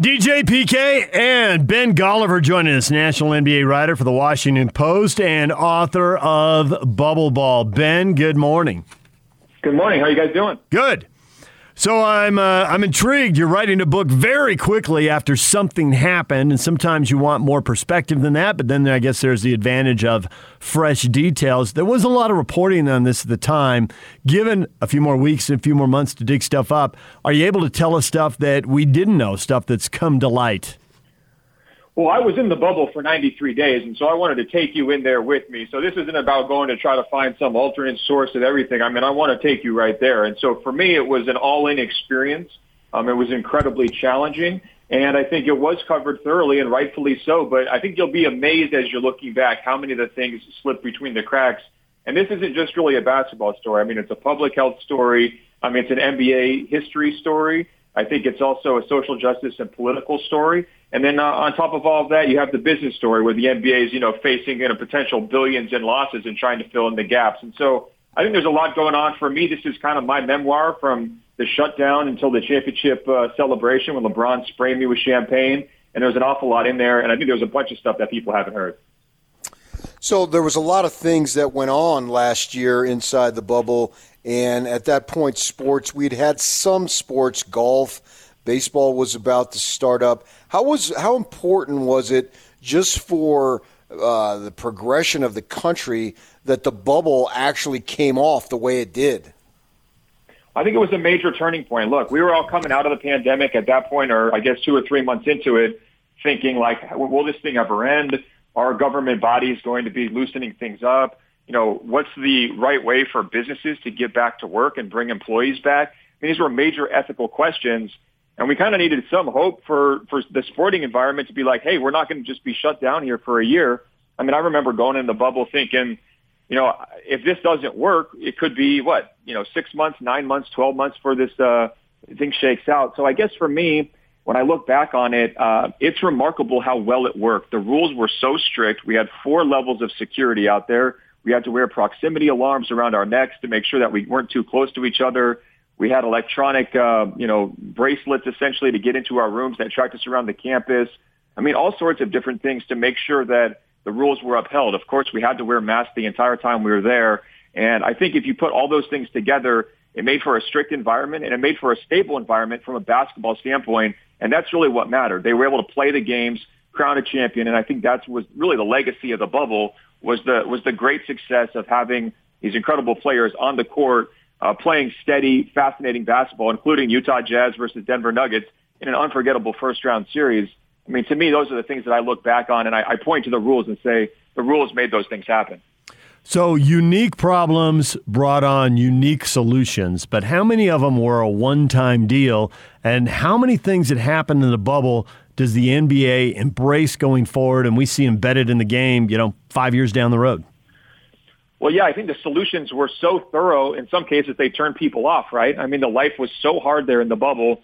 DJ PK and Ben Golliver joining us, national NBA writer for the Washington Post and author of Bubble Ball. Ben, good morning. Good morning. How are you guys doing? Good. So I'm uh, I'm intrigued. You're writing a book very quickly after something happened, and sometimes you want more perspective than that. But then I guess there's the advantage of fresh details. There was a lot of reporting on this at the time. Given a few more weeks and a few more months to dig stuff up, are you able to tell us stuff that we didn't know, stuff that's come to light? Well, I was in the bubble for 93 days, and so I wanted to take you in there with me. So this isn't about going to try to find some alternate source of everything. I mean, I want to take you right there. And so for me, it was an all-in experience. Um, it was incredibly challenging, and I think it was covered thoroughly and rightfully so. But I think you'll be amazed as you're looking back how many of the things slipped between the cracks. And this isn't just really a basketball story. I mean, it's a public health story. I mean, it's an NBA history story. I think it's also a social justice and political story. And then uh, on top of all of that, you have the business story where the NBA is, you know, facing you know, potential billions in losses and trying to fill in the gaps. And so I think there's a lot going on for me. This is kind of my memoir from the shutdown until the championship uh, celebration when LeBron sprayed me with champagne. And there's an awful lot in there. And I think there's a bunch of stuff that people haven't heard. So there was a lot of things that went on last year inside the bubble. And at that point, sports, we'd had some sports, golf, Baseball was about to start up. How was how important was it just for uh, the progression of the country that the bubble actually came off the way it did? I think it was a major turning point. Look, we were all coming out of the pandemic at that point, or I guess two or three months into it, thinking like, will this thing ever end? Are government bodies going to be loosening things up? You know, what's the right way for businesses to get back to work and bring employees back? I mean, these were major ethical questions and we kind of needed some hope for, for the sporting environment to be like, hey, we're not going to just be shut down here for a year. I mean, I remember going in the bubble thinking, you know, if this doesn't work, it could be what, you know, six months, nine months, 12 months for this uh, thing shakes out. So I guess for me, when I look back on it, uh, it's remarkable how well it worked. The rules were so strict. We had four levels of security out there. We had to wear proximity alarms around our necks to make sure that we weren't too close to each other. We had electronic, uh, you know, bracelets essentially to get into our rooms that tracked us around the campus. I mean, all sorts of different things to make sure that the rules were upheld. Of course, we had to wear masks the entire time we were there. And I think if you put all those things together, it made for a strict environment and it made for a stable environment from a basketball standpoint. And that's really what mattered. They were able to play the games, crown a champion. And I think that was really the legacy of the bubble was the, was the great success of having these incredible players on the court uh, playing steady, fascinating basketball, including Utah Jazz versus Denver Nuggets in an unforgettable first round series. I mean, to me, those are the things that I look back on and I, I point to the rules and say the rules made those things happen. So, unique problems brought on unique solutions, but how many of them were a one time deal? And how many things that happened in the bubble does the NBA embrace going forward and we see embedded in the game, you know, five years down the road? Well, yeah, I think the solutions were so thorough. In some cases, they turned people off, right? I mean, the life was so hard there in the bubble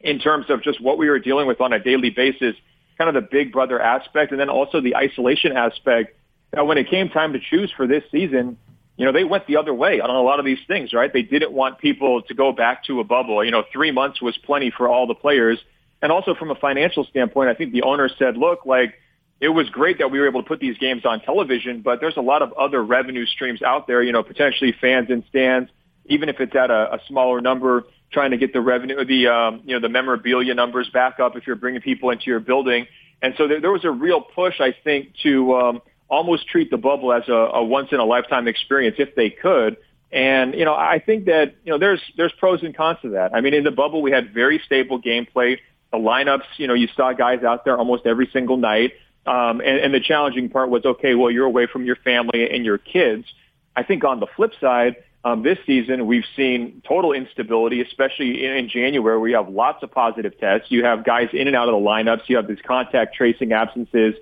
in terms of just what we were dealing with on a daily basis, kind of the big brother aspect, and then also the isolation aspect. Now, when it came time to choose for this season, you know, they went the other way on a lot of these things, right? They didn't want people to go back to a bubble. You know, three months was plenty for all the players. And also from a financial standpoint, I think the owner said, look, like, it was great that we were able to put these games on television, but there's a lot of other revenue streams out there, you know, potentially fans in stands, even if it's at a, a smaller number, trying to get the revenue, the, um, you know, the memorabilia numbers back up if you're bringing people into your building. And so there, there was a real push, I think, to um, almost treat the bubble as a, a once in a lifetime experience if they could. And, you know, I think that, you know, there's, there's pros and cons to that. I mean, in the bubble, we had very stable gameplay. The lineups, you know, you saw guys out there almost every single night. Um, and, and the challenging part was, okay, well, you're away from your family and your kids. I think on the flip side, um, this season we've seen total instability, especially in, in January. We have lots of positive tests. You have guys in and out of the lineups. You have these contact tracing absences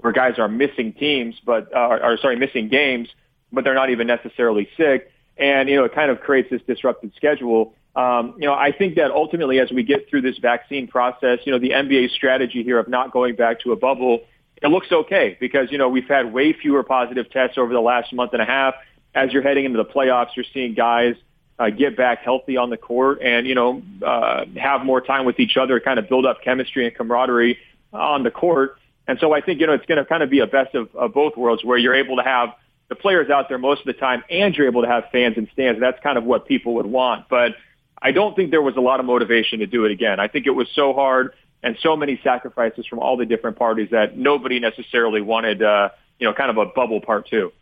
where guys are missing teams, but uh, are sorry, missing games, but they're not even necessarily sick. And you know, it kind of creates this disrupted schedule. Um, you know, I think that ultimately, as we get through this vaccine process, you know, the NBA strategy here of not going back to a bubble it looks okay because, you know, we've had way fewer positive tests over the last month and a half. As you're heading into the playoffs, you're seeing guys uh, get back healthy on the court and, you know, uh, have more time with each other, kind of build up chemistry and camaraderie on the court. And so I think, you know, it's going to kind of be a best of, of both worlds where you're able to have the players out there most of the time and you're able to have fans and stands. That's kind of what people would want. But I don't think there was a lot of motivation to do it again. I think it was so hard and so many sacrifices from all the different parties that nobody necessarily wanted, uh, you know, kind of a bubble part two.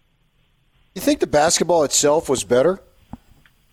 You think the basketball itself was better?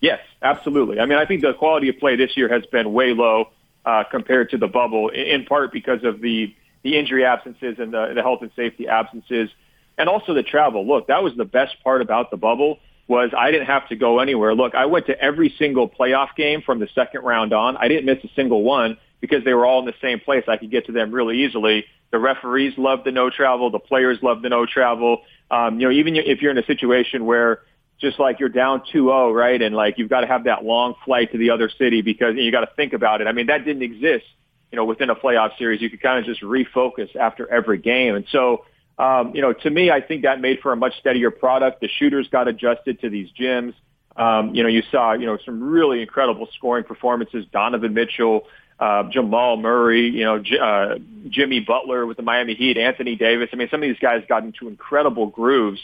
Yes, absolutely. I mean, I think the quality of play this year has been way low uh, compared to the bubble, in part because of the the injury absences and the, the health and safety absences, and also the travel. Look, that was the best part about the bubble was I didn't have to go anywhere. Look, I went to every single playoff game from the second round on. I didn't miss a single one because they were all in the same place. I could get to them really easily. The referees loved the no travel. The players loved the no travel. Um, you know, even if you're in a situation where just like you're down 2-0, right? And like you've got to have that long flight to the other city because you got to think about it. I mean, that didn't exist, you know, within a playoff series. You could kind of just refocus after every game. And so, um, you know, to me, I think that made for a much steadier product. The shooters got adjusted to these gyms. Um, you know, you saw, you know, some really incredible scoring performances. Donovan Mitchell, uh, Jamal Murray, you know, J- uh, Jimmy Butler with the Miami Heat, Anthony Davis. I mean, some of these guys got into incredible grooves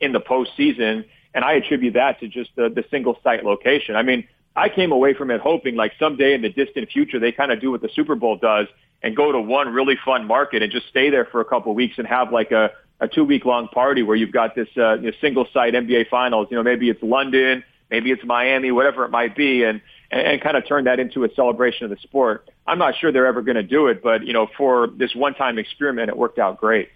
in the postseason, and I attribute that to just the, the single site location. I mean, I came away from it hoping like someday in the distant future they kind of do what the Super Bowl does and go to one really fun market and just stay there for a couple of weeks and have like a, a two week long party where you've got this uh, you know, single site NBA finals. You know, maybe it's London, maybe it's Miami, whatever it might be, and and, and kind of turn that into a celebration of the sport. I'm not sure they're ever going to do it, but you know, for this one-time experiment, it worked out great.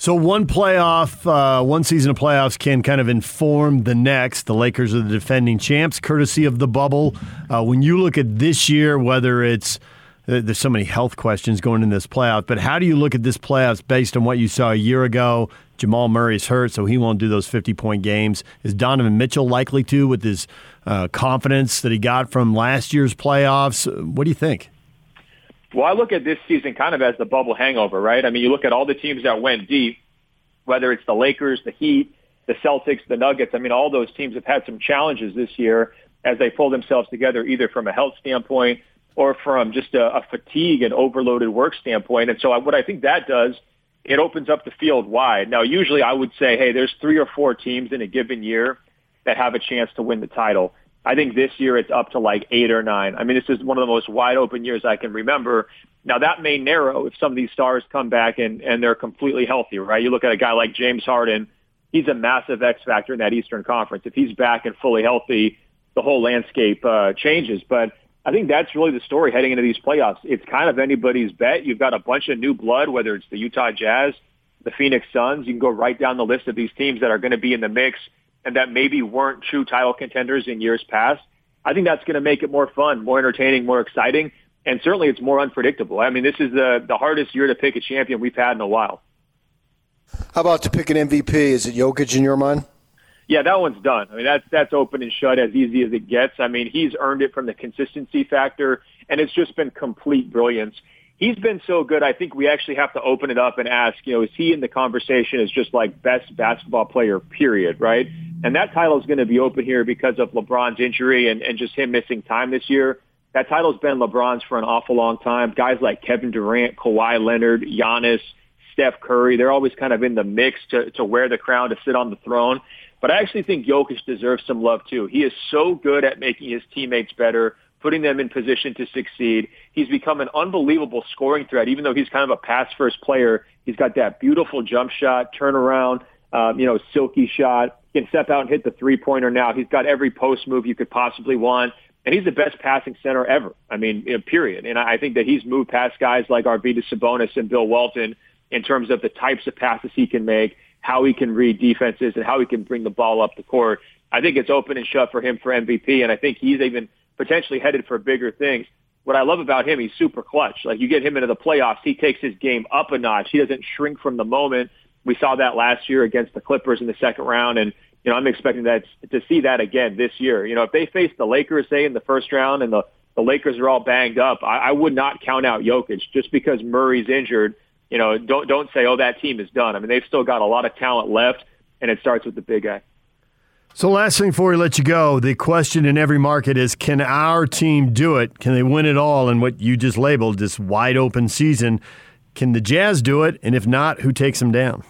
So one playoff, uh, one season of playoffs can kind of inform the next. The Lakers are the defending champs, courtesy of the bubble. Uh, when you look at this year, whether it's there's so many health questions going in this playoff, but how do you look at this playoffs based on what you saw a year ago? Jamal Murray's hurt, so he won't do those 50 point games. Is Donovan Mitchell likely to with his uh, confidence that he got from last year's playoffs? What do you think? Well, I look at this season kind of as the bubble hangover, right? I mean, you look at all the teams that went deep, whether it's the Lakers, the Heat, the Celtics, the Nuggets. I mean, all those teams have had some challenges this year as they pull themselves together, either from a health standpoint or from just a, a fatigue and overloaded work standpoint. And so what I think that does, it opens up the field wide. Now, usually I would say, hey, there's three or four teams in a given year that have a chance to win the title. I think this year it's up to like eight or nine. I mean, this is one of the most wide open years I can remember. Now that may narrow if some of these stars come back and, and they're completely healthy, right? You look at a guy like James Harden, he's a massive X factor in that Eastern Conference. If he's back and fully healthy, the whole landscape uh, changes. But I think that's really the story heading into these playoffs. It's kind of anybody's bet. You've got a bunch of new blood, whether it's the Utah Jazz, the Phoenix Suns. You can go right down the list of these teams that are going to be in the mix and that maybe weren't true title contenders in years past. I think that's going to make it more fun, more entertaining, more exciting, and certainly it's more unpredictable. I mean, this is the the hardest year to pick a champion we've had in a while. How about to pick an MVP? Is it Jokic in your mind? Yeah, that one's done. I mean, that's that's open and shut as easy as it gets. I mean, he's earned it from the consistency factor, and it's just been complete brilliance he's been so good. I think we actually have to open it up and ask, you know, is he in the conversation as just like best basketball player, period, right? And that title is going to be open here because of LeBron's injury and, and just him missing time this year. That title's been LeBron's for an awful long time. Guys like Kevin Durant, Kawhi Leonard, Giannis, Steph Curry, they're always kind of in the mix to, to wear the crown, to sit on the throne. But I actually think Jokic deserves some love too. He is so good at making his teammates better putting them in position to succeed. He's become an unbelievable scoring threat, even though he's kind of a pass first player. He's got that beautiful jump shot, turnaround, um, you know, silky shot. He can step out and hit the three pointer now. He's got every post move you could possibly want. And he's the best passing center ever. I mean, period. And I think that he's moved past guys like Arvydas Sabonis and Bill Walton in terms of the types of passes he can make, how he can read defenses, and how he can bring the ball up the court. I think it's open and shut for him for MVP, and I think he's even potentially headed for bigger things. What I love about him, he's super clutch. Like you get him into the playoffs, he takes his game up a notch. He doesn't shrink from the moment. We saw that last year against the Clippers in the second round, and you know I'm expecting that to see that again this year. You know, if they face the Lakers, say in the first round, and the the Lakers are all banged up, I, I would not count out Jokic just because Murray's injured. You know, don't don't say, oh, that team is done. I mean, they've still got a lot of talent left, and it starts with the big guy. So, last thing before we let you go, the question in every market is can our team do it? Can they win it all in what you just labeled this wide open season? Can the Jazz do it? And if not, who takes them down?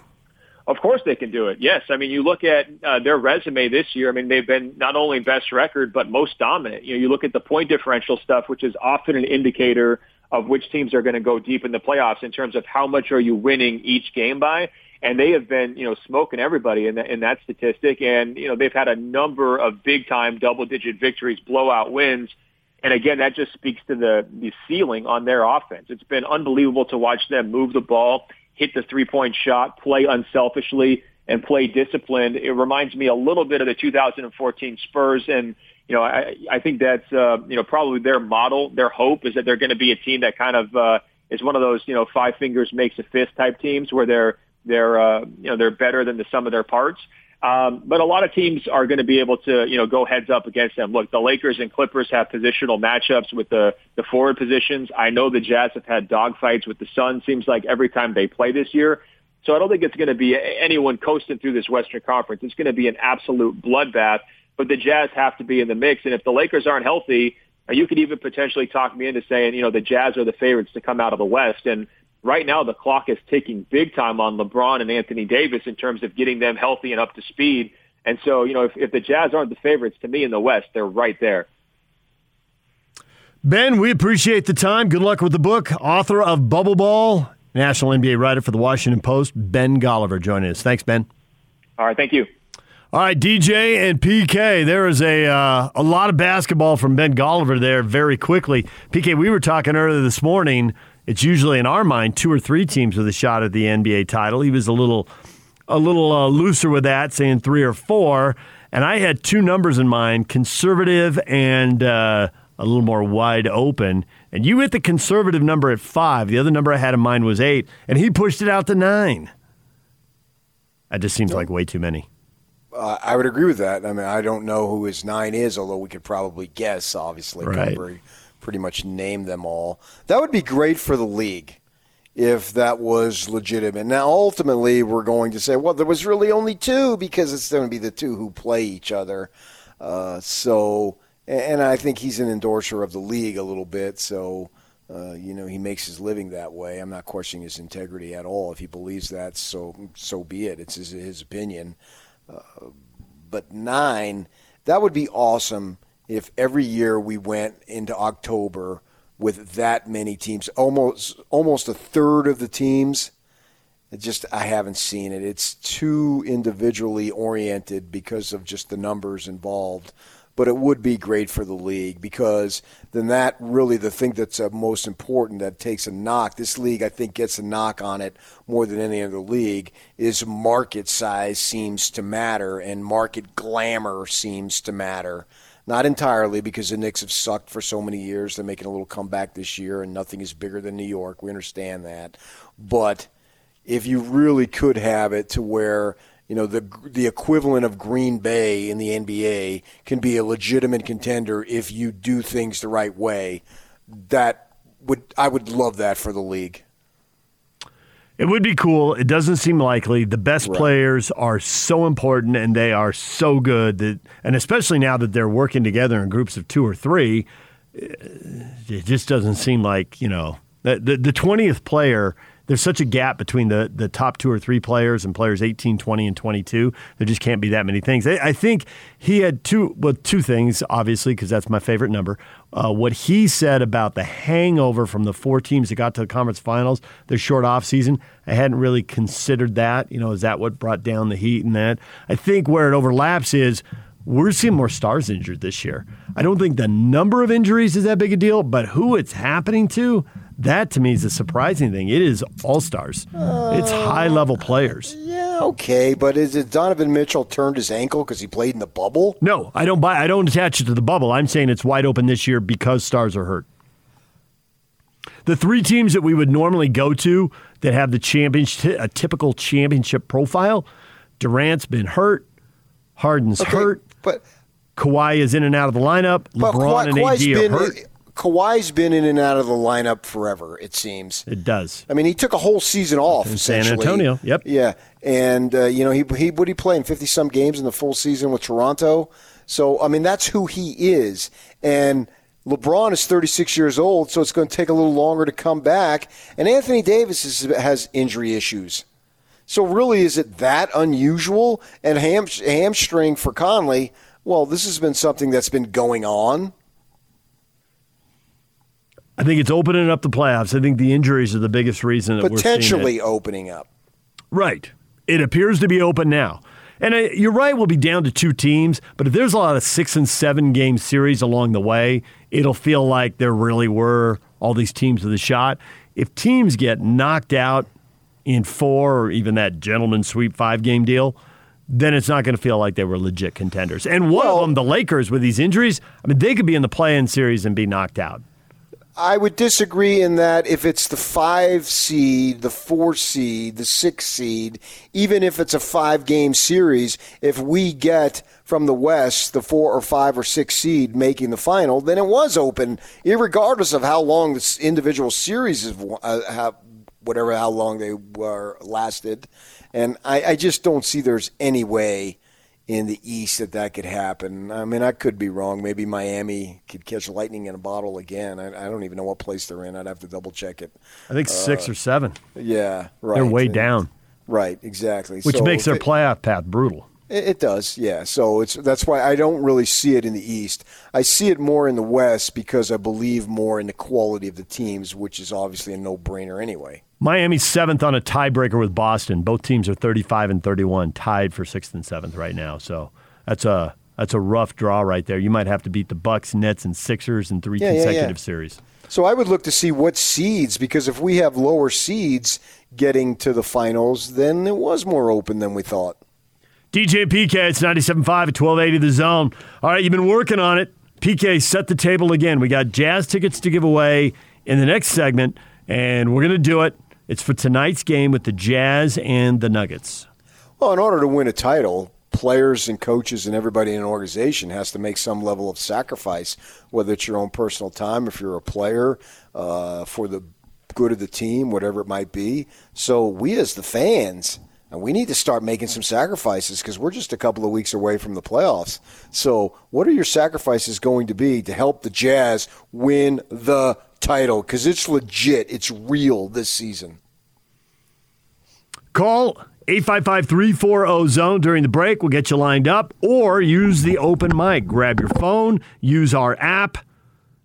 Of course they can do it. Yes. I mean, you look at uh, their resume this year. I mean, they've been not only best record, but most dominant. You know, you look at the point differential stuff, which is often an indicator of which teams are going to go deep in the playoffs in terms of how much are you winning each game by and they have been, you know, smoking everybody in, the, in that statistic. And you know, they've had a number of big time double digit victories, blowout wins. And again, that just speaks to the the ceiling on their offense. It's been unbelievable to watch them move the ball, hit the three point shot, play unselfishly, and play disciplined. It reminds me a little bit of the 2014 Spurs, and you know, I, I think that's uh, you know probably their model. Their hope is that they're going to be a team that kind of uh, is one of those you know five fingers makes a fist type teams where they're they're uh, you know they're better than the sum of their parts. Um, but a lot of teams are going to be able to, you know, go heads up against them. Look, the Lakers and Clippers have positional matchups with the, the forward positions. I know the Jazz have had dogfights with the Suns. Seems like every time they play this year. So I don't think it's going to be anyone coasting through this Western Conference. It's going to be an absolute bloodbath. But the Jazz have to be in the mix. And if the Lakers aren't healthy, you could even potentially talk me into saying, you know, the Jazz are the favorites to come out of the West. And right now the clock is ticking big time on LeBron and Anthony Davis in terms of getting them healthy and up to speed. And so, you know, if, if the Jazz aren't the favorites to me in the West, they're right there. Ben, we appreciate the time. Good luck with the book. Author of Bubble Ball, national NBA writer for the Washington Post, Ben Golliver, joining us. Thanks, Ben. All right, thank you. All right, DJ and PK. There is a uh, a lot of basketball from Ben Golliver there. Very quickly, PK. We were talking earlier this morning it's usually in our mind two or three teams with a shot at the NBA title. He was a little a little uh, looser with that, saying three or four. And I had two numbers in mind: conservative and uh, a little more wide open. And you hit the conservative number at five. The other number I had in mind was eight, and he pushed it out to nine. That just seems like way too many. Uh, I would agree with that. I mean, I don't know who his nine is, although we could probably guess. Obviously, right pretty much name them all. That would be great for the league if that was legitimate. Now, ultimately, we're going to say, well, there was really only two because it's going to be the two who play each other. Uh, so, and I think he's an endorser of the league a little bit. So, uh, you know, he makes his living that way. I'm not questioning his integrity at all. If he believes that, so so be it. It's his, his opinion. Uh, but nine, that would be awesome if every year we went into October with that many teams, almost almost a third of the teams. It just I haven't seen it. It's too individually oriented because of just the numbers involved. But it would be great for the league because then that really the thing that's uh, most important that takes a knock. This league I think gets a knock on it more than any other league is market size seems to matter and market glamour seems to matter. Not entirely because the Knicks have sucked for so many years. They're making a little comeback this year, and nothing is bigger than New York. We understand that. But if you really could have it to where you know the the equivalent of Green Bay in the NBA can be a legitimate contender if you do things the right way, that would I would love that for the league. It would be cool. It doesn't seem likely. The best right. players are so important and they are so good that, and especially now that they're working together in groups of two or three, eh, it just doesn't seem like you know the the twentieth player there's such a gap between the, the top two or three players and players 18, 20, and 22. There just can't be that many things. I, I think he had two, well, two things, obviously, because that's my favorite number. Uh, what he said about the hangover from the four teams that got to the conference finals, the short off season, I hadn't really considered that. You know, is that what brought down the heat and that? I think where it overlaps is we're seeing more stars injured this year. I don't think the number of injuries is that big a deal, but who it's happening to, that to me is a surprising thing. It is all stars. Uh, it's high level players. Yeah, okay, but is it Donovan Mitchell turned his ankle because he played in the bubble? No, I don't buy. I don't attach it to the bubble. I'm saying it's wide open this year because stars are hurt. The three teams that we would normally go to that have the championship, a typical championship profile, Durant's been hurt, Harden's okay, hurt, but Kawhi is in and out of the lineup. LeBron Kawhi, and AD Kawhi's are been, hurt. Kawhi's been in and out of the lineup forever. It seems it does. I mean, he took a whole season off. In San Antonio. Yep. Yeah, and uh, you know he he would he play in fifty some games in the full season with Toronto. So I mean, that's who he is, and. LeBron is 36 years old, so it's going to take a little longer to come back. And Anthony Davis is, has injury issues. So, really, is it that unusual? And ham, hamstring for Conley, well, this has been something that's been going on. I think it's opening up the playoffs. I think the injuries are the biggest reason that potentially opening up. Right. It appears to be open now. And uh, you're right, we'll be down to two teams, but if there's a lot of six and seven game series along the way, it'll feel like there really were all these teams with a shot. If teams get knocked out in four or even that gentleman sweep five game deal, then it's not going to feel like they were legit contenders. And one well, of them, the Lakers, with these injuries, I mean, they could be in the play in series and be knocked out. I would disagree in that if it's the five seed, the four seed, the six seed, even if it's a five game series, if we get from the West the four or five or six seed making the final, then it was open, regardless of how long this individual series is, uh, have, whatever how long they were lasted. And I, I just don't see there's any way in the East that that could happen. I mean, I could be wrong. Maybe Miami could catch lightning in a bottle again. I, I don't even know what place they're in. I'd have to double check it. I think six uh, or seven. Yeah, right. They're way and, down. Right, exactly. Which so makes their playoff path brutal. It does, yeah. So it's that's why I don't really see it in the East. I see it more in the West because I believe more in the quality of the teams, which is obviously a no-brainer anyway. Miami's seventh on a tiebreaker with Boston. Both teams are 35 and 31, tied for sixth and seventh right now. So that's a that's a rough draw right there. You might have to beat the Bucks, Nets, and Sixers in three yeah, consecutive yeah, yeah. series. So I would look to see what seeds, because if we have lower seeds getting to the finals, then it was more open than we thought. DJ PK, it's 97.5 at 1280 The Zone. All right, you've been working on it. PK, set the table again. We got jazz tickets to give away in the next segment, and we're going to do it it's for tonight's game with the Jazz and the Nuggets. Well, in order to win a title, players and coaches and everybody in an organization has to make some level of sacrifice, whether it's your own personal time, if you're a player, uh, for the good of the team, whatever it might be. So we as the fans, and we need to start making some sacrifices because we're just a couple of weeks away from the playoffs. So, what are your sacrifices going to be to help the Jazz win the title because it's legit. It's real this season. Call 855 340 zone during the break. We'll get you lined up or use the open mic. Grab your phone, use our app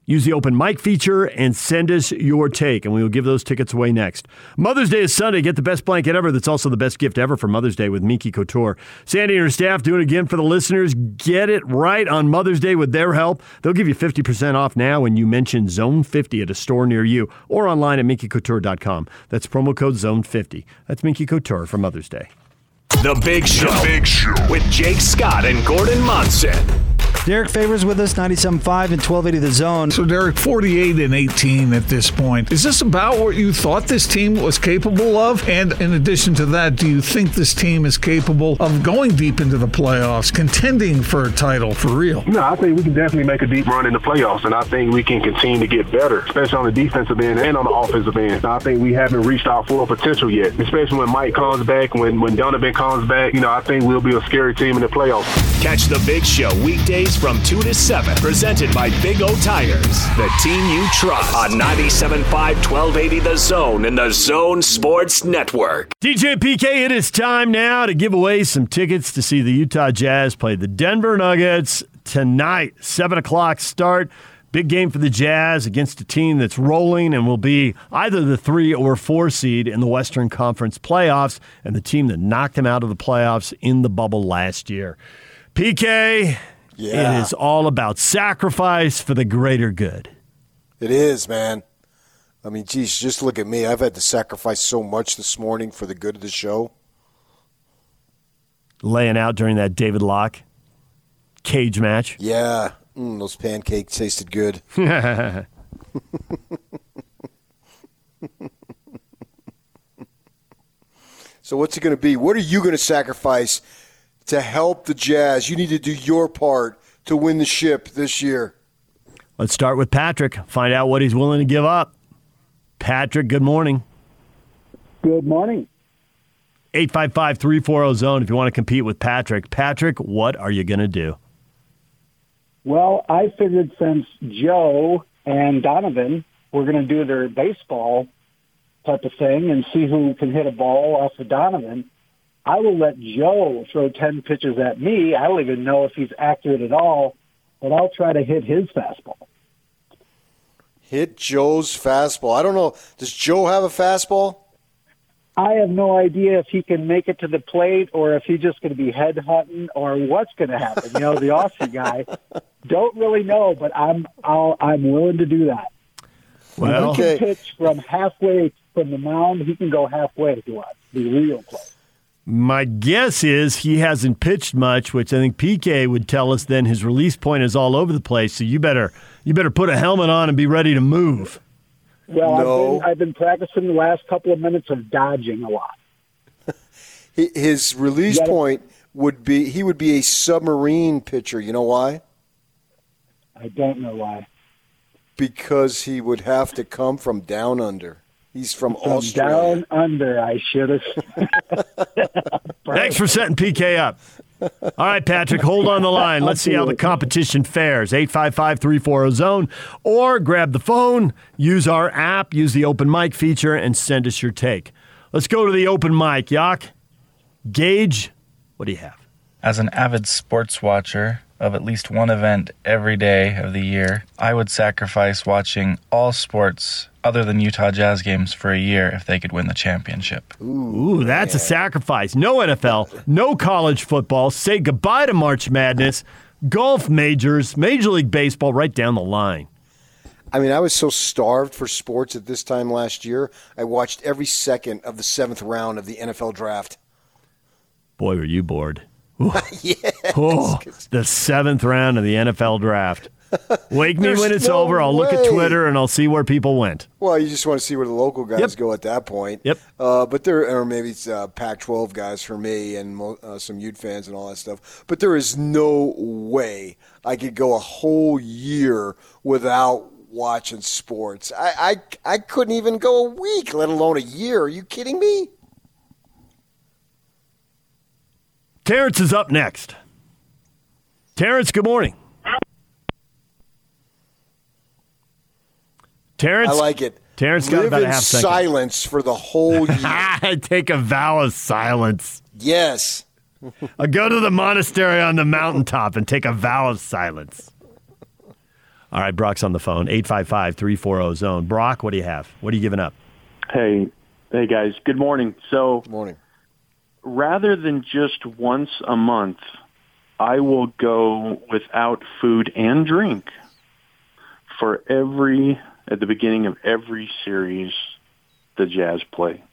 Use the open mic feature and send us your take, and we will give those tickets away next. Mother's Day is Sunday. Get the best blanket ever. That's also the best gift ever for Mother's Day with Minky Couture. Sandy and her staff doing it again for the listeners. Get it right on Mother's Day with their help. They'll give you 50% off now when you mention Zone 50 at a store near you or online at minkycouture.com. That's promo code Zone 50. That's Minky Couture for Mother's Day. The Big Show. The Big Show. With Jake Scott and Gordon Monson. Derrick Favors with us, 97.5 and 1280 The Zone. So, Derek, 48 and 18 at this point. Is this about what you thought this team was capable of? And in addition to that, do you think this team is capable of going deep into the playoffs, contending for a title for real? No, I think we can definitely make a deep run in the playoffs, and I think we can continue to get better, especially on the defensive end and on the offensive end. I think we haven't reached our full potential yet, especially when Mike comes back, when, when Donovan comes back. You know, I think we'll be a scary team in the playoffs. Catch the big show weekdays from 2 to 7. Presented by Big O Tires, the team you trust. On 97.5 1280 The Zone and the Zone Sports Network. DJ PK, it is time now to give away some tickets to see the Utah Jazz play the Denver Nuggets tonight. 7 o'clock start. Big game for the Jazz against a team that's rolling and will be either the three or four seed in the Western Conference playoffs and the team that knocked them out of the playoffs in the bubble last year. PK, yeah. It is all about sacrifice for the greater good. It is, man. I mean, geez, just look at me. I've had to sacrifice so much this morning for the good of the show. Laying out during that David Locke cage match. Yeah. Mm, those pancakes tasted good. so, what's it going to be? What are you going to sacrifice to help the Jazz. You need to do your part to win the ship this year. Let's start with Patrick. Find out what he's willing to give up. Patrick, good morning. Good morning. 855 340 zone if you want to compete with Patrick. Patrick, what are you going to do? Well, I figured since Joe and Donovan were going to do their baseball type of thing and see who can hit a ball off of Donovan, I will let Joe throw 10 pitches at me. I don't even know if he's accurate at all, but I'll try to hit his fastball. Hit Joe's fastball. I don't know. Does Joe have a fastball? I have no idea if he can make it to the plate or if he's just going to be head hunting or what's going to happen. You know, the Aussie guy. Don't really know, but I'm I'll, I'm willing to do that. Well, he Okay. can pitch from halfway from the mound. He can go halfway to us. Be real close. My guess is he hasn't pitched much, which I think PK would tell us then his release point is all over the place. So you better you better put a helmet on and be ready to move. Well, No. I've, been, I've been practicing the last couple of minutes of dodging a lot. His release Yeah. point would be he would be a submarine pitcher. You know why? I don't know why. Because he would have to come from down under. He's from, From Australia. down under, I should have. Thanks for setting PK up. All right, Patrick, hold on the line. Let's see how the competition fares. 855 340 zone, or grab the phone, use our app, use the open mic feature, and send us your take. Let's go to the open mic. Yak, Gage, what do you have? As an avid sports watcher of at least one event every day of the year, I would sacrifice watching all sports other than Utah Jazz games for a year if they could win the championship. Ooh, that's a sacrifice. No NFL, no college football. Say goodbye to March Madness, golf majors, Major League Baseball, right down the line. I mean, I was so starved for sports at this time last year. I watched every second of the seventh round of the NFL draft. Boy, were you bored. Oh, the seventh round of the NFL draft. Wake me There's when it's no over. I'll look at way. Twitter and I'll see where people went. Well, you just want to see where the local guys Yep. go at that point. Yep. Uh, but there, or maybe it's uh, Pac-12 guys for me and mo- uh, some Ute fans and all that stuff. But there is no way I could go a whole year without watching sports. I, I, I couldn't even go a week, let alone a year. Are you kidding me? Terrence is up next. Terrence, good morning. Terrence, I like it. Terrence got Live about a half second. silence for the whole year. I take a vow of silence. yes. I go to the monastery on the mountaintop and take a vow of silence. All right, Brock's on the phone. 855 340 zone. Brock, what do you have? What are you giving up? Hey, hey guys. Good morning. So Good morning. rather than just once a month, I will go without food and drink for every at the beginning of every series the Jazz play.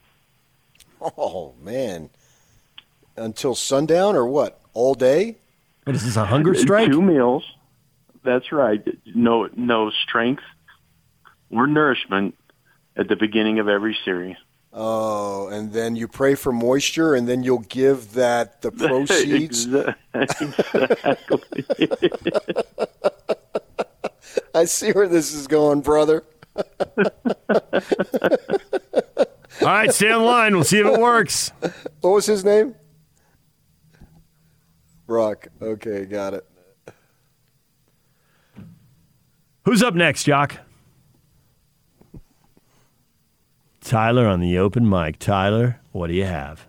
Oh man. Until sundown or what? All day? What is this, a hunger strike? Two meals. That's right. No no strength or nourishment at the beginning of every series. Oh, and then you pray for moisture, and then you'll give that the proceeds. exactly. I see where this is going, brother. All right, stay on line. We'll see if it works. What was his name? Brock. Okay, got it. Who's up next, Jock? Tyler on the open mic. Tyler, what do you have?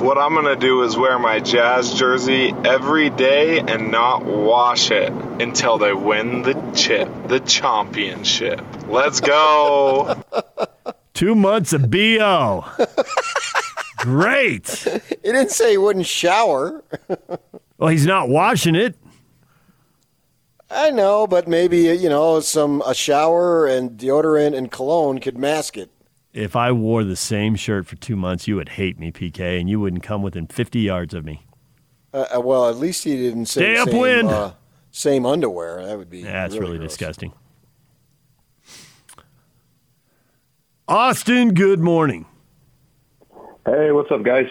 What I'm going to do is wear my Jazz jersey every day and not wash it until they win the chip, the championship. Let's go. Two months of BO. Great. He didn't say he wouldn't shower. Well, he's not washing it. I know, but maybe you know some a shower and deodorant and cologne could mask it. If I wore the same shirt for two months, you would hate me, PK, and you wouldn't come within 50 yards of me. Uh, uh, well, at least he didn't say Stay same, upwind. Uh, same underwear. That would be. Yeah, that's really, gross. disgusting. Austin, good morning. Hey, what's up, guys?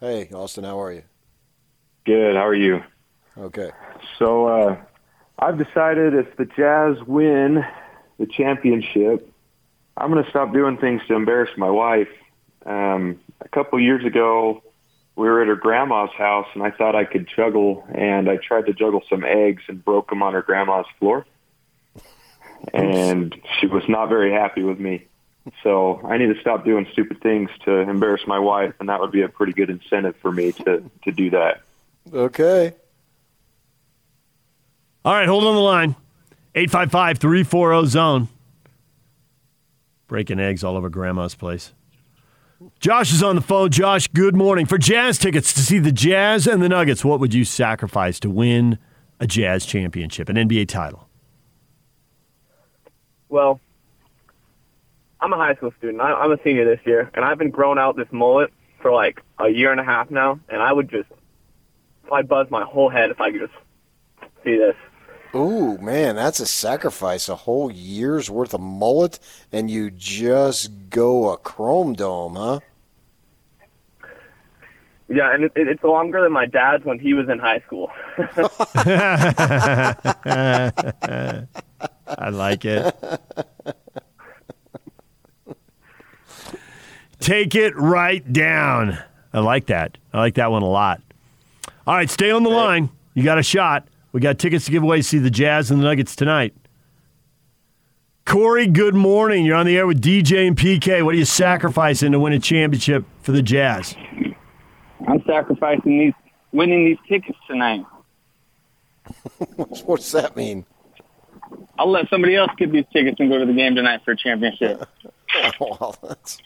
Hey, Austin, how are you? Good. How are you? Okay. So, uh, I've decided if the Jazz win the championship, I'm going to stop doing things to embarrass my wife. Um, a couple years ago, we were at her grandma's house, and I thought I could juggle, and I tried to juggle some eggs and broke them on her grandma's floor. And she was not very happy with me. So I need to stop doing stupid things to embarrass my wife, and that would be a pretty good incentive for me to to do that. Okay. All right, hold on the line. 855 340 zone. Breaking eggs all over grandma's place. Josh is on the phone. Josh, good morning. For Jazz tickets to see the Jazz and the Nuggets, what would you sacrifice to win a Jazz championship, an NBA title? Well, I'm a high school student. I, I'm a senior this year, and I've been growing out this mullet for like a year and a half now, and I would just, I'd buzz my whole head if I could just see this. Ooh, man, that's a sacrifice. A whole year's worth of mullet, and you just go a chrome dome, huh? Yeah, and it, it, it's longer than my dad's when he was in high school. I like it. Take it right down. I like that. I like that one a lot. All right, stay on the line. You got a shot. We got tickets to give away. To see the Jazz and the Nuggets tonight. Corey, good morning. You're on the air with DJ and PK. What are you sacrificing to win a championship for the Jazz? I'm sacrificing these, winning these tickets tonight. What's that mean? I'll let somebody else get these tickets and go to the game tonight for a championship. Oh, well, that's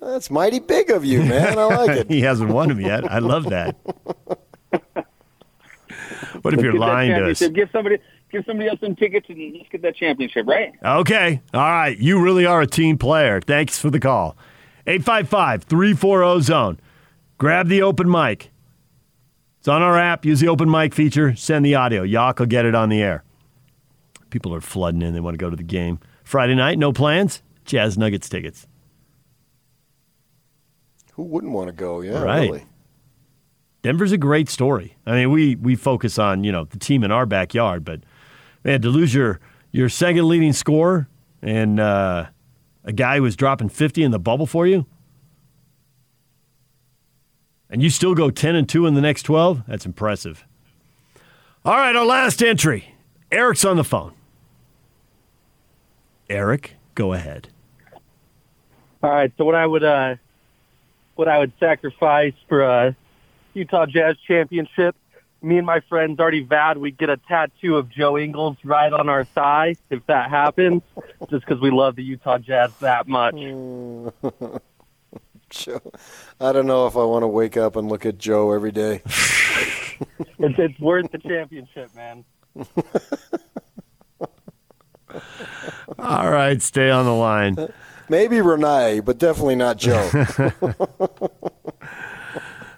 that's mighty big of you, man. I like it. he hasn't won them yet. I love that. What if you're lying to us? championship. Give somebody, give somebody else some tickets and let's get that championship, right? Okay. All right. You really are a team player. Thanks for the call. 855 340 zone. Grab the open mic. It's on our app. Use the open mic feature. Send the audio. Yak will get it on the air. People are flooding in. They want to go to the game. Friday night, no plans? Jazz Nuggets tickets. Who wouldn't want to go? Yeah, right. really. Denver's a great story. I mean, we we focus on you know the team in our backyard, but man, to lose your your second leading scorer and uh, a guy who was dropping fifty in the bubble for you, and you still go ten and two in the next twelve. That's impressive. All right, our last entry. Eric's on the phone. Eric, go ahead. All right. So what I would uh, what I would sacrifice for a Utah Jazz championship, me and my friends already vowed we'd get a tattoo of Joe Ingles right on our thigh if that happens, just because we love the Utah Jazz that much. Joe, I don't know if I want to wake up and look at Joe every day. It's, it's worth the championship, man. All right, stay on the line. Maybe Renee, but definitely not Joe.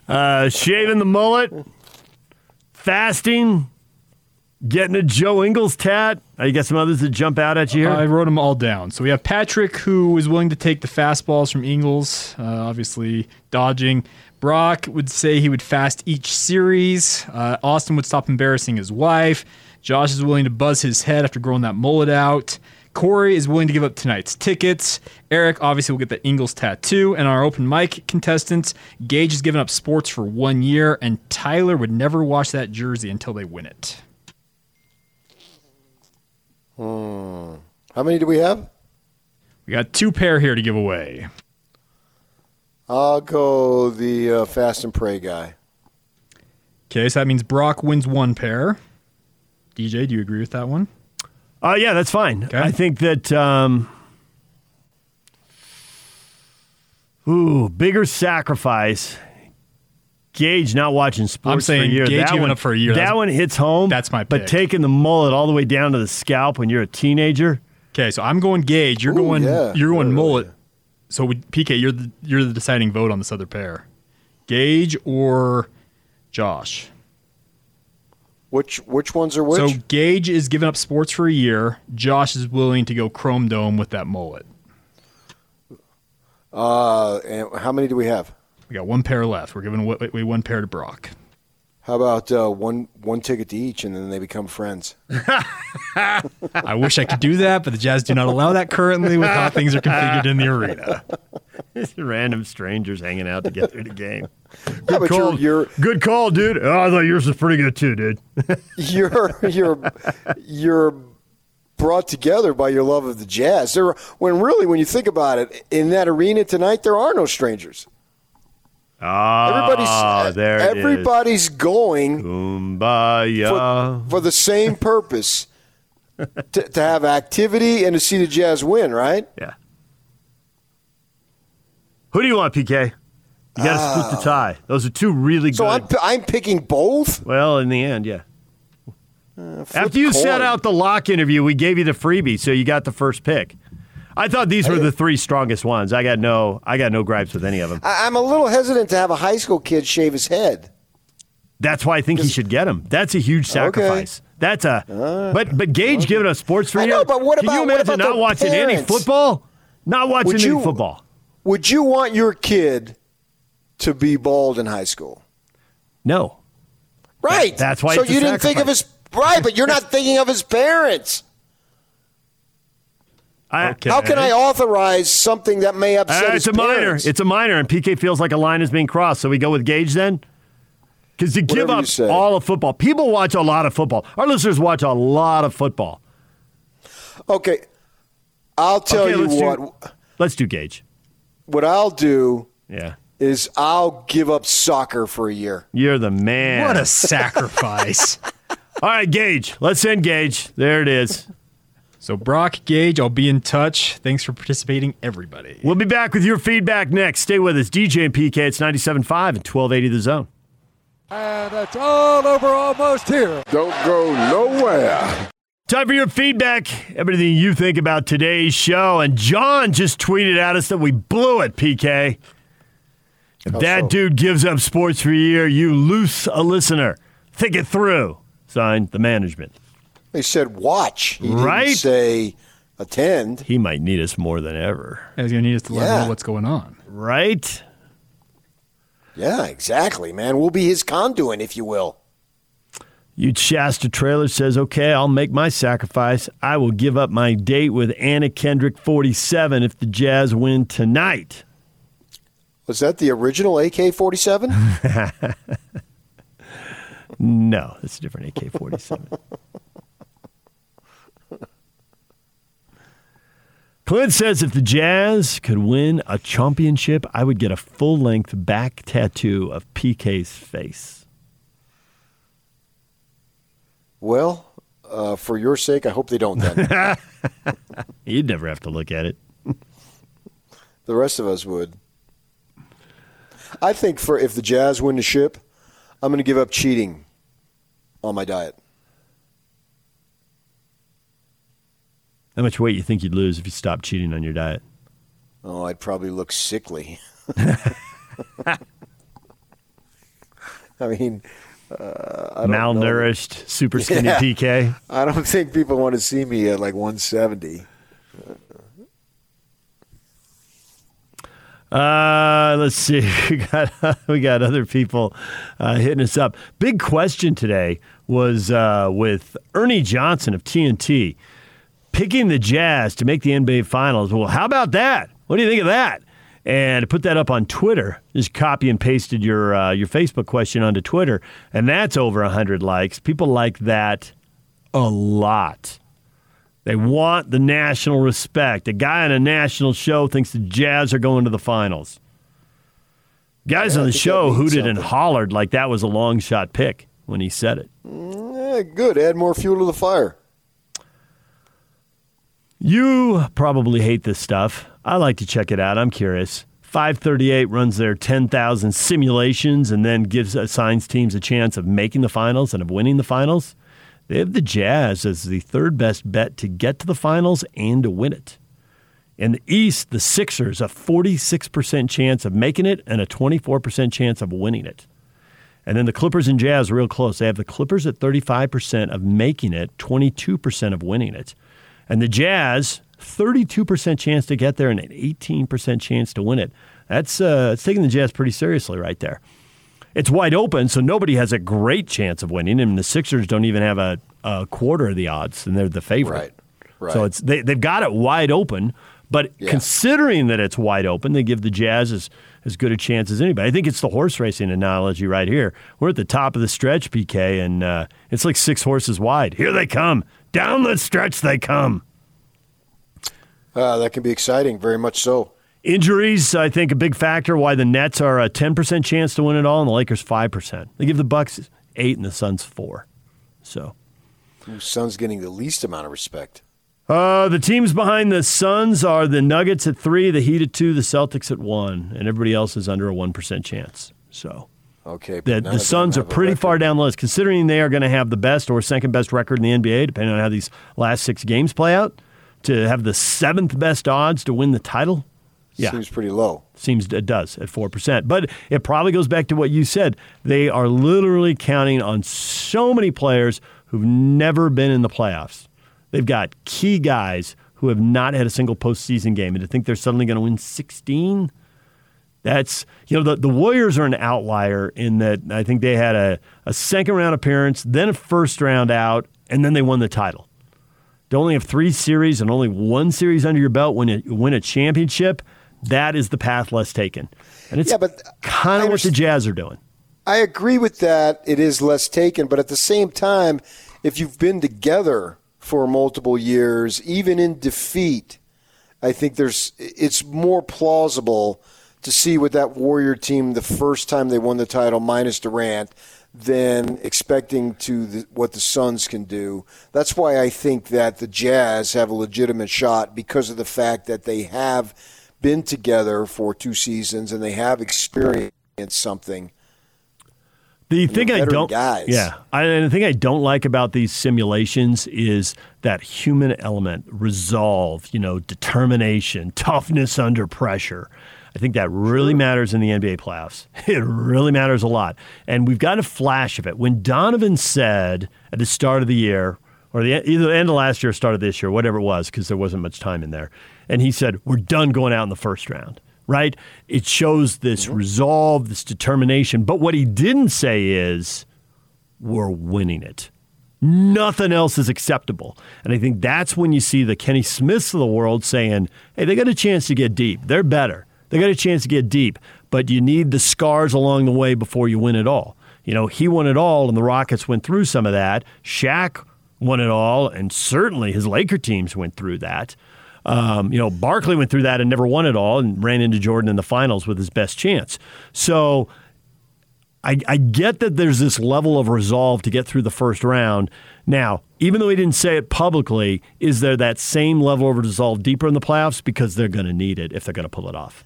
Uh, shaving the mullet, fasting, getting a Joe Ingles tat. Uh, you got some others that jump out at you here? I wrote them all down. So we have Patrick, who is willing to take the fastballs from Ingles, uh, obviously dodging. Brock would say he would fast each series. Uh, Austin would stop embarrassing his wife. Josh is willing to buzz his head after growing that mullet out. Corey is willing to give up tonight's tickets. Eric obviously will get the Ingles tattoo. And our open mic contestants, Gage has given up sports for one year, and Tyler would never wash that jersey until they win it. Hmm. How many do we have? We got two pair here to give away. I'll go the uh, fast and pray guy. Okay, so that means Brock wins one pair. DJ, do you agree with that one? Uh, yeah, that's fine. I think that. Um, ooh, bigger sacrifice. Gage not watching sports I'm saying for a year. Gage that giving one, up for a year. That That's- one hits home. That's my But taking the mullet all the way down to the scalp when you're a teenager. Okay, so I'm going Gage. You're Ooh, going. yeah. You're going mullet. So would- PK, you're the you're the deciding vote on this other pair. Gage or Josh. Which which ones are which? So Gage is giving up sports for a year. Josh is willing to go Chrome Dome with that mullet. uh, and how many do we have? We got one pair left. We're giving away away one pair to Brock. How about uh, one one ticket to each, and then they become friends? I wish I could do that, but the Jazz do not allow that currently with how things are configured in the arena. Random strangers hanging out together at a game. Yeah, Good but call, you're, good call, dude. Oh, I thought yours was pretty good too, dude. you're you're you're brought together by your love of the Jazz. There, when really, when you think about it, in that arena tonight, there are no strangers. Ah, Everybody's there everybody's going Kumbaya. for, for the same purpose to, to have activity and to see the Jazz win, right? Yeah. Who do you want, PK? You got to uh, split the tie. Those are two really So good. I'm I'm picking both. well, in the end, yeah. Uh, flip After you coin. set out the lock interview, we gave you the freebie, so you got the first pick. I thought these were the three strongest ones. I got no, I got no gripes with any of them. I, I'm a little hesitant to have a high school kid shave his head. That's why I think he should get him. That's a huge sacrifice. That's a, uh, but but Gage giving us sports for I you. know, but what Can you about- imagine about not watching any football? Not watching Would any football. Would you want your kid to be bald in high school? No. Right. That's why So it's a you didn't think of his right, but you're not thinking of his parents. Okay. How can I authorize something that may upset Uh, his it's a minor. It's a minor, and PK feels like a line is being crossed. So we go with Gage then? Because to give Whatever you up all of football, people watch a lot of football. Our listeners watch a lot of football. Okay. I'll tell Okay, you let's do- what. Let's do Gage. What I'll do Yeah. is I'll give up soccer for a year. You're the man. What a sacrifice. All right, Gage. Let's end Gage. There it is. So, Brock, Gage, I'll be in touch. Thanks for participating, everybody. We'll be back with your feedback next. Stay with us. DJ and PK, it's 97.5 and 1280 The Zone. And it's all over almost here. Don't go nowhere. Time for your feedback. Everything you think about today's show. And John just tweeted at us that we blew it, PK. If How that so? dude gives up sports for a year, you lose a listener. Think it through. Signed, the management. They said watch. He Right? didn't say attend. He might need us more than ever. He's going to need us to let him Yeah. know what's going on. Right? Yeah, exactly, man. We'll be his conduit, if you will. You Shasta Trailer says, okay, I'll make my sacrifice. I will give up my date with Anna Kendrick 47 if the Jazz win tonight. Was that the original AK 47? No, that's a different AK 47. Clint says if the Jazz could win a championship, I would get a full length back tattoo of PK's face. Well, uh, for your sake, I hope they don't then. You'd never have to look at it. the rest of us would. I think for if the Jazz win the ship, I'm going to give up cheating on my diet. How much weight you think you'd lose if you stopped cheating on your diet? Oh, I'd probably look sickly. I mean, uh, don't know. Malnourished, super skinny Yeah. PK. I don't think people want to see me at like 170. Uh, let's see. We got we got other people uh, hitting us up. Big question today was uh, with Ernie Johnson of TNT picking the Jazz to make the NBA Finals. Well, how about that? What do you think of that? And I put that up on Twitter. Just copy and pasted your uh, your Facebook question onto Twitter, and that's over hundred likes. People like that a lot. They want the national respect. A guy on a national show thinks the Jazz are going to the finals. Guys Yeah, on the show hooted and hollered like that was a long shot pick when he said it. Yeah, good. Add more fuel to the fire. You probably hate this stuff. I like to check it out. I'm curious. 538 runs their 10,000 simulations and then gives assigns teams a chance of making the finals and of winning the finals. They have the Jazz as the third best bet to get to the finals and to win it. In the East, the Sixers a 46% chance of making it and a 24% chance of winning it. And then the Clippers and Jazz real close. They have the Clippers at 35% of making it, 22% of winning it. And the Jazz, 32% chance to get there and an 18% chance to win it. That's uh, it's taking the Jazz pretty seriously right there. it's wide open, so nobody has a great chance of winning. And the Sixers don't even have a, a quarter of the odds, and they're the favorite. Right. Right. So it's they, they've got it wide open, but Yeah. considering that it's wide open, they give the Jazz as, as good a chance as anybody. I think it's the horse racing analogy right here. We're at the top of the stretch, PK, and uh, it's like six horses wide. Here they come. Down the stretch they come. Uh, that can be exciting, very much so. Injuries, I think, a big factor why the Nets are a 10% chance to win it all and the Lakers 5%. They give the Bucks 8 and the Suns 4. So, Whose son's getting the least amount of respect? uh, the teams behind the Suns are the Nuggets at 3, the Heat at 2, the Celtics at 1, and everybody else is under a 1% chance. So, Okay, but the, the Suns are pretty far down the list, considering they are going to have the best or second best record in the NBA, depending on how these last six games play out. To have the seventh best odds to win the title, yeah, Seems pretty low. Seems it does at four percent, but it probably goes back to what you said. They are literally counting on so many players who've never been in the playoffs. They've got key guys who have not had a single postseason game, and to think they're suddenly going to win sixteen. That's you know the, the Warriors are an outlier in that I think they had a, a second round appearance, then a first round out, and then they won the title. To only have three series and only one series under your belt when you win a championship, that is the path less taken. And it's Yeah, but kind of what the Jazz are doing. I agree with that. It is less taken, but at the same time, if you've been together for multiple years, even in defeat, I think there's it's more plausible to see with that Warrior team the first time they won the title minus Durant than expecting to the, what the Suns can do. That's why I think that the Jazz have a legitimate shot because of the fact that they have been together for two seasons and they have experienced something. The thing I don't, guys. yeah, I, and the thing I don't like about these simulations is that human element, resolve, you know, determination, toughness under pressure. I think that really matters in the NBA playoffs. It really matters a lot, and we've got a flash of it. When Donovan said at the start of the year, or the either the end of last year, or start of this year, whatever it was, because there wasn't much time in there, and he said, "We're done going out in the first round." Right? It shows this resolve, this determination. But what he didn't say is, we're winning it. Nothing else is acceptable. And I think that's when you see the Kenny Smiths of the world saying, hey, they got a chance to get deep. They're better. They got a chance to get deep, but you need the scars along the way before you win it all. You know, he won it all, and the Rockets went through some of that. Shaq won it all, and certainly his Laker teams went through that. Um, you know, Barkley went through that and never won it all and ran into Jordan in the finals with his best chance. So I, I get that there's this level of resolve to get through the first round. Now, even though he didn't say it publicly, is there that same level of resolve deeper in the playoffs? Because they're going to need it if they're going to pull it off.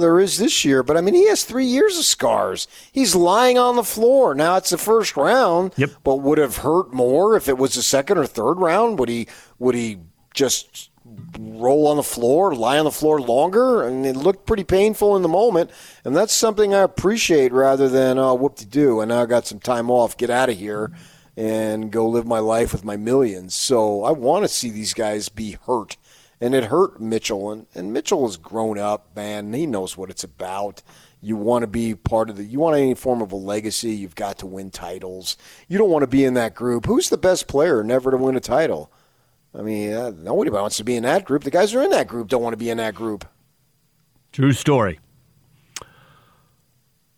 There is this year, but I mean, he has three years of scars. He's lying on the floor. Now it's the first round. Yep. But would have hurt more if it was the second or third round? Would he? Would he just roll on the floor, lie on the floor longer? And it looked pretty painful in the moment. And that's something I appreciate rather than oh, whoop de doo. And now I got some time off. Get out of here and go live my life with my millions. So I want to see these guys be hurt and it hurt Mitchell. And, and Mitchell has grown up, man. He knows what it's about. You want to be part of the. You want any form of a legacy. You've got to win titles. You don't want to be in that group. Who's the best player never to win a title? I mean, uh, nobody wants to be in that group. The guys who are in that group don't want to be in that group. True story.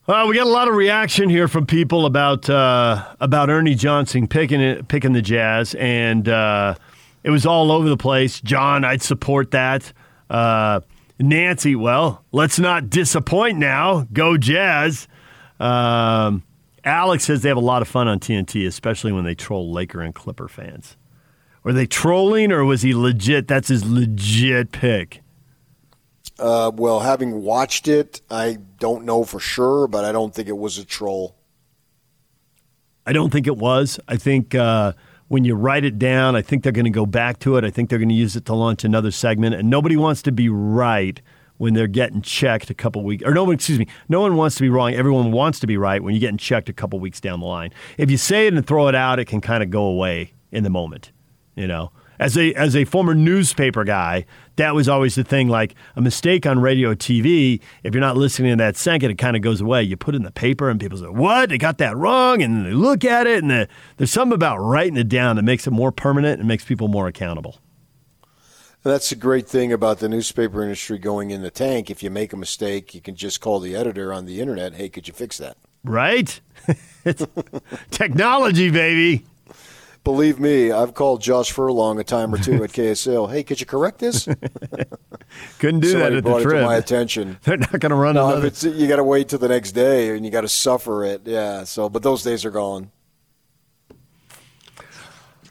Uh, we got a lot of reaction here from people about uh, about Ernie Johnson picking it, picking the Jazz, and uh, it was all over the place. John, I'd support that. Uh, Nancy, well, let's not disappoint now. Go Jazz. Um, Alex says they have a lot of fun on TNT, especially when they troll Laker and Clipper fans. Were they trolling, or was he legit? That's his legit pick. Uh, well, having watched it, I don't know for sure, but I don't think it was a troll. I don't think it was. I think uh, when you write it down, I think they're going to go back to it. I think they're going to use it to launch another segment. And nobody wants to be right when they're getting checked a couple weeks. Or no one, excuse me, no one wants to be wrong. Everyone wants to be right when you're getting checked a couple weeks down the line. If you say it and throw it out, it can kind of go away in the moment. You know, as a as a former newspaper guy, that was always the thing. Like a mistake on radio or TV, if you're not listening to that second, it kind of goes away. You put it in the paper, and people say, "What? They got that wrong," and they look at it, and the, there's something about writing it down that makes it more permanent and makes people more accountable. That's the great thing about the newspaper industry going in the tank. If you make a mistake, you can just call the editor on the internet. Hey, could you fix that? Right? technology, baby. Believe me, I've called Josh Furlong a time or two at KSL. Hey, could you correct this? Couldn't do Somebody that at the brought it trip. to my attention. They're not going to run No, another. it's, you got to wait till the next day, and you got to suffer it. Yeah. So, but those days are gone.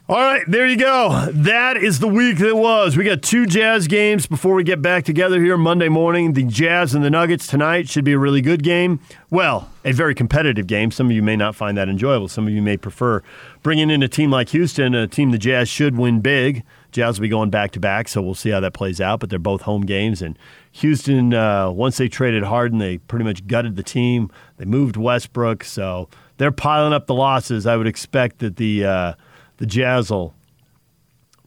All right, there you go. That is the week that was. We got two Jazz games before we get back together here Monday morning. The Jazz and the Nuggets tonight should be a really good game. Well, a very competitive game. Some of you may not find that enjoyable. Some of you may prefer bringing in a team like Houston, a team the Jazz should win big. Jazz will be going back to back, so we'll see how that plays out. But they're both home games, and Houston, uh, once they traded Harden, they pretty much gutted the team. They moved Westbrook, so they're piling up the losses. I would expect that the uh, the Jazz will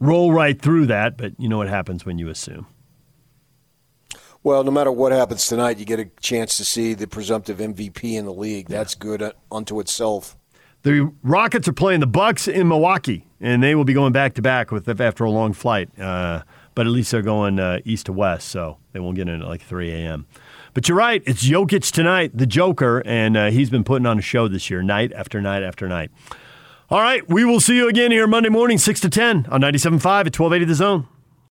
roll right through that, but you know what happens when you assume. Well, no matter what happens tonight, you get a chance to see the presumptive MVP in the league. That's good uh, unto itself. The Rockets are playing the Bucks in Milwaukee, and they will be going back to back with after a long flight. Uh, but at least they're going uh, east to west, so they won't get in at like 3 a.m. But you're right, it's Jokic tonight, the Joker, and uh, he's been putting on a show this year, night after night after night. All right, we will see you again here Monday morning, 6 to 10 on 97.5 at 1280 The Zone.